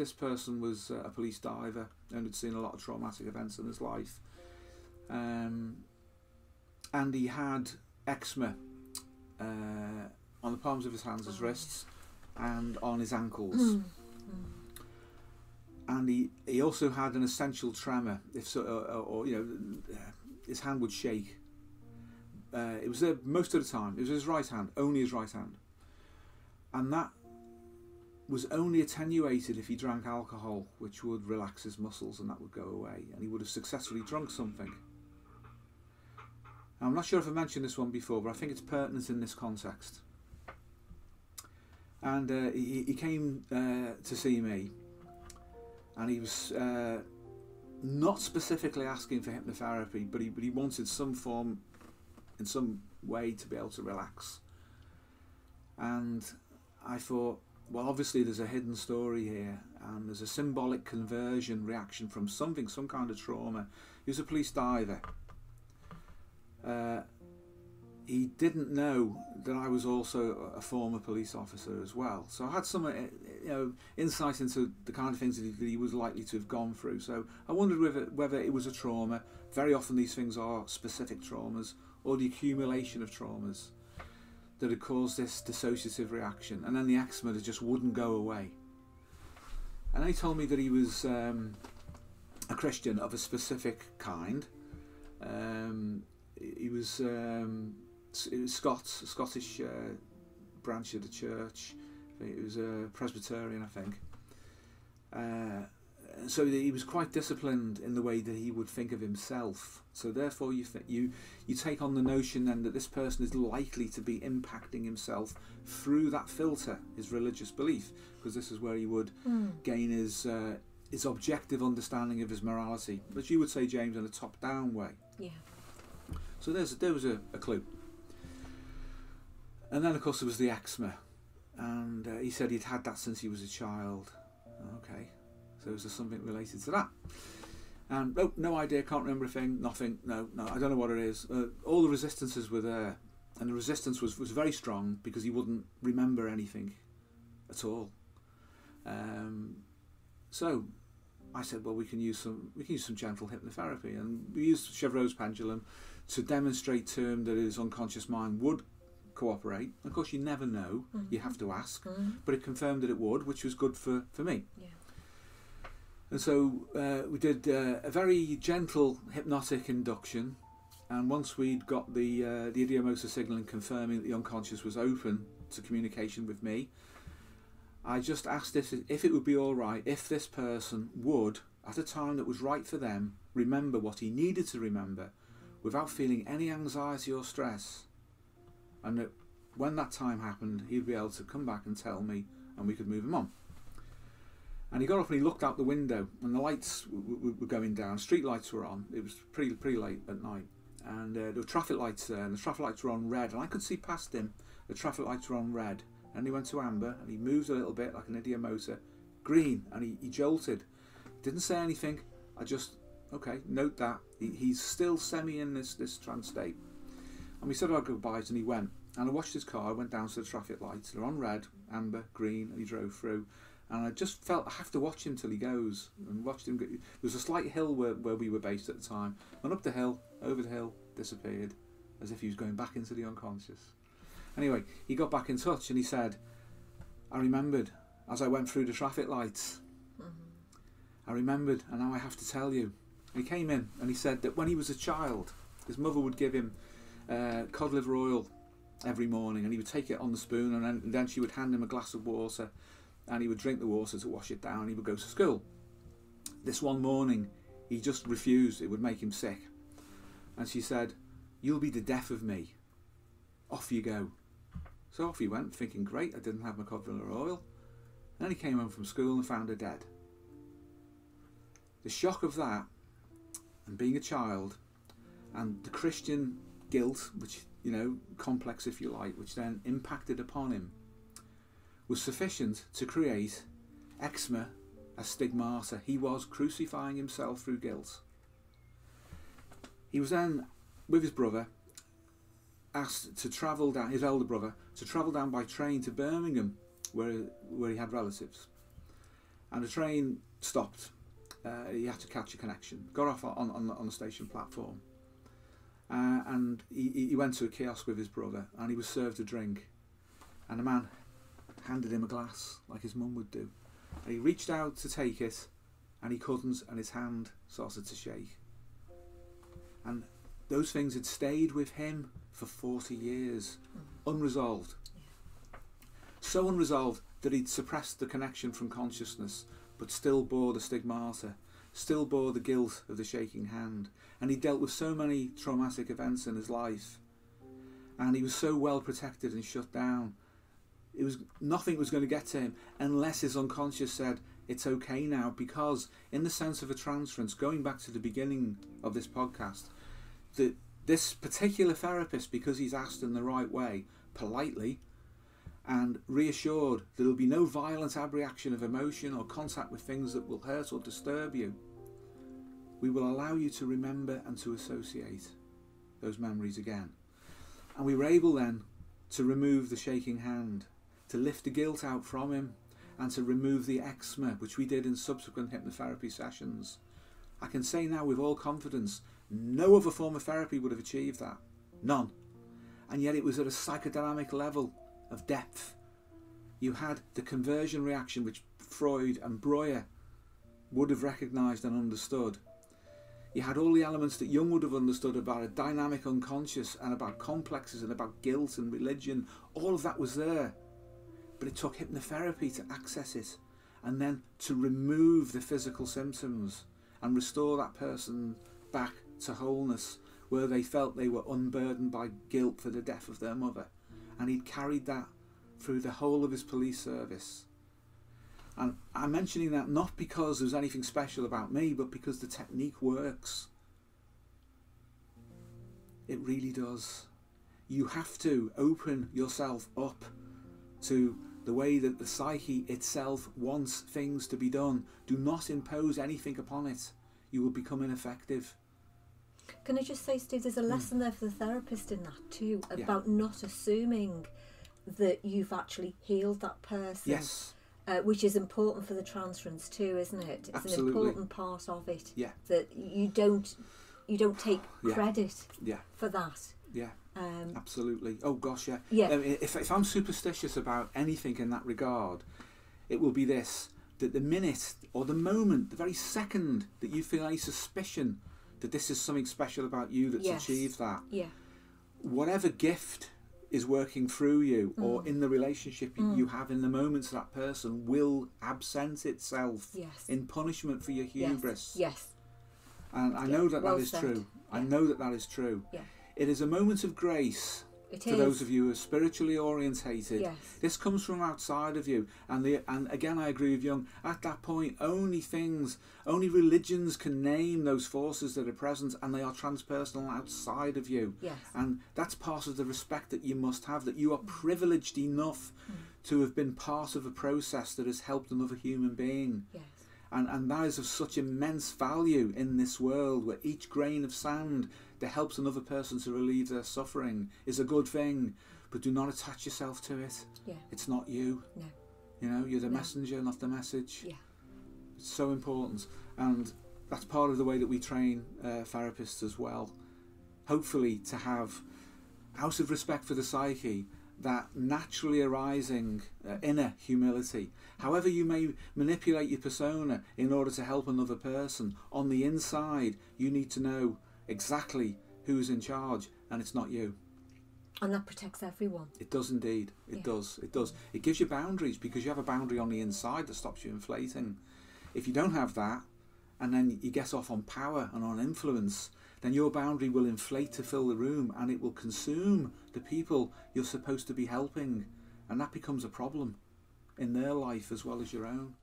This person was uh, a police diver and had seen a lot of traumatic events in his life. Um, and he had eczema uh, on the palms of his hands, his wrists, and on his ankles. Mm. and he, he also had an essential tremor. If so, or, or you know, his hand would shake. Uh, it was there most of the time. It was his right hand, only his right hand, and that was only attenuated if he drank alcohol, which would relax his muscles and that would go away, and he would have successfully drunk something. Now, I'm not sure if I mentioned this one before, but I think it's pertinent in this context. And uh, he, he came uh, to see me, and he was uh, not specifically asking for hypnotherapy, but he, but he wanted some form, in some way, to be able to relax. And I thought, well, obviously there's a hidden story here, and there's a symbolic conversion reaction from something, some kind of trauma. He was a police diver. Uh, he didn't know that I was also a former police officer as well. So I had some, uh, you know, insight into the kind of things that he, that he was likely to have gone through. So I wondered whether whether it was a trauma. Very often these things are specific traumas or the accumulation of traumas that had caused this dissociative reaction, and then the eczema that just wouldn't go away. And he told me that he was um, a Christian of a specific kind. Um, he was um, Scots, a Scottish uh, branch of the church. It was a Presbyterian, I think. Uh, so he was quite disciplined in the way that he would think of himself. So therefore, you th- you you take on the notion then that this person is likely to be impacting himself through that filter, his religious belief, because this is where he would Mm. gain his uh, his objective understanding of his morality, which you would say, James, in a top-down way. Yeah. So there's there was a, a clue. And then of course there was the eczema, and uh, he said he'd had that since he was a child. Okay, so is there something related to that? And oh, no idea, can't remember a thing, nothing. No, no, I don't know what it is. Uh, all the resistances were there, and the resistance was was very strong because he wouldn't remember anything at all. Um, so I said, well, we can use some we can use some gentle hypnotherapy, and we used Chevreul's pendulum to demonstrate to him that his unconscious mind would cooperate. Of course, you never know; you have to ask. Mm. But it confirmed that it would, which was good for for me. Yeah. And so uh, we did uh, a very gentle hypnotic induction, and once we'd got the uh, the ideomotor signalling confirming that the unconscious was open to communication with me, I just asked if if it would be all right if this person would, at a time that was right for them, remember what he needed to remember, without feeling any anxiety or stress, and that when that time happened, he'd be able to come back and tell me, and we could move him on. And he got up and he looked out the window, and the lights were going down. Street lights were on. It was pretty pretty late at night, and uh, there were traffic lights there, and the traffic lights were on red, and I could see past him. The traffic lights were on red, and he went to amber, and he moved a little bit like an ideomotor, green, and he, he jolted. Didn't say anything. I just okay, note that he, he's still semi in this this trance state. And we said our goodbyes, and he went. And I watched his car. went down to the traffic lights. They're on red, amber, green, and he drove through. And I just felt I have to watch him till he goes. And watched him. Go. There was a slight hill where, where we were based at the time. Went up the hill, over the hill, disappeared, as if he was going back into the unconscious. Anyway, he got back in touch and he said, I remembered as I went through the traffic lights. I remembered, and now I have to tell you. He came in and he said that when he was a child, his mother would give him uh, cod liver oil every morning, and he would take it on the spoon, and then, and then she would hand him a glass of water, and he would drink the water to wash it down. And he would go to school. This one morning, he just refused; it would make him sick. And she said, "You'll be the death of me. Off you go." So off he went, thinking, "Great, I didn't have my cod liver oil." And then he came home from school and found her dead. The shock of that, and being a child, and the Christian guilt, which, you know, complex if you like, which then impacted upon him, was sufficient to create eczema as stigmata. He was crucifying himself through guilt. He was then, with his brother, asked to travel down, his elder brother, to travel down by train to Birmingham, where, where he had relatives. And the train stopped. Uh, he had to catch a connection. Got off on, on, on the station platform. Uh, and he, he went to a kiosk with his brother and he was served a drink. And the man handed him a glass like his mum would do. And he reached out to take it and he couldn't, and his hand started to shake. And those things had stayed with him for 40 years, mm. unresolved. So unresolved that he'd suppressed the connection from consciousness, but still bore the stigmata, still bore the guilt of the shaking hand. And he dealt with so many traumatic events in his life. And he was so well protected and shut down. It was nothing was going to get to him unless his unconscious said, It's okay now, because in the sense of a transference, going back to the beginning of this podcast, that this particular therapist, because he's asked in the right way, politely, and reassured that there'll be no violent abreaction of emotion or contact with things that will hurt or disturb you, we will allow you to remember and to associate those memories again. And we were able then to remove the shaking hand, to lift the guilt out from him, and to remove the eczema, which we did in subsequent hypnotherapy sessions. I can say now with all confidence no other form of therapy would have achieved that. None. And yet it was at a psychodynamic level of depth. You had the conversion reaction which Freud and Breuer would have recognised and understood. You had all the elements that Jung would have understood about a dynamic unconscious and about complexes and about guilt and religion. All of that was there. But it took hypnotherapy to access it and then to remove the physical symptoms and restore that person back to wholeness where they felt they were unburdened by guilt for the death of their mother. And he'd carried that through the whole of his police service. And I'm mentioning that not because there's anything special about me, but because the technique works. It really does. You have to open yourself up to the way that the psyche itself wants things to be done. Do not impose anything upon it. You will become ineffective. Can I just say, Steve, there's a lesson there for the therapist in that too about yeah. not assuming that you've actually healed that person. Yes. Uh, which is important for the transference too, isn't it? It's Absolutely. an important part of it. Yeah. That you don't you don't take yeah. credit yeah. for that. Yeah. Um, Absolutely. Oh gosh, yeah. Yeah. Um, if, if I'm superstitious about anything in that regard, it will be this: that the minute or the moment, the very second that you feel any suspicion that this is something special about you that's yes. achieved that. Yeah. Whatever gift is working through you mm. or in the relationship mm. you have in the moments that person will absent itself yes. in punishment for your hubris. Yes. yes. And I know that well that is said. true. Yeah. I know that that is true. Yeah. It is a moment of grace it to is. those of you who are spiritually orientated. Yes. This comes from outside of you. And the and again I agree with Jung, at that point only things only religions can name those forces that are present and they are transpersonal outside of you. Yes. And that's part of the respect that you must have, that you are privileged enough mm. to have been part of a process that has helped another human being. Yes. And, and that is of such immense value in this world where each grain of sand that helps another person to relieve their suffering is a good thing, but do not attach yourself to it. Yeah. It's not you. No. You know, you're the no. messenger, not the message. Yeah. It's so important. And that's part of the way that we train uh, therapists as well. Hopefully, to have, out of respect for the psyche, that naturally arising uh, inner humility. However, you may manipulate your persona in order to help another person, on the inside, you need to know exactly who's in charge, and it's not you. And that protects everyone. It does indeed. It Yeah. does. It does. It gives you boundaries because you have a boundary on the inside that stops you inflating. If you don't have that, and then you get off on power and on influence, then your boundary will inflate to fill the room and it will consume the people you're supposed to be helping. And that becomes a problem in their life as well as your own.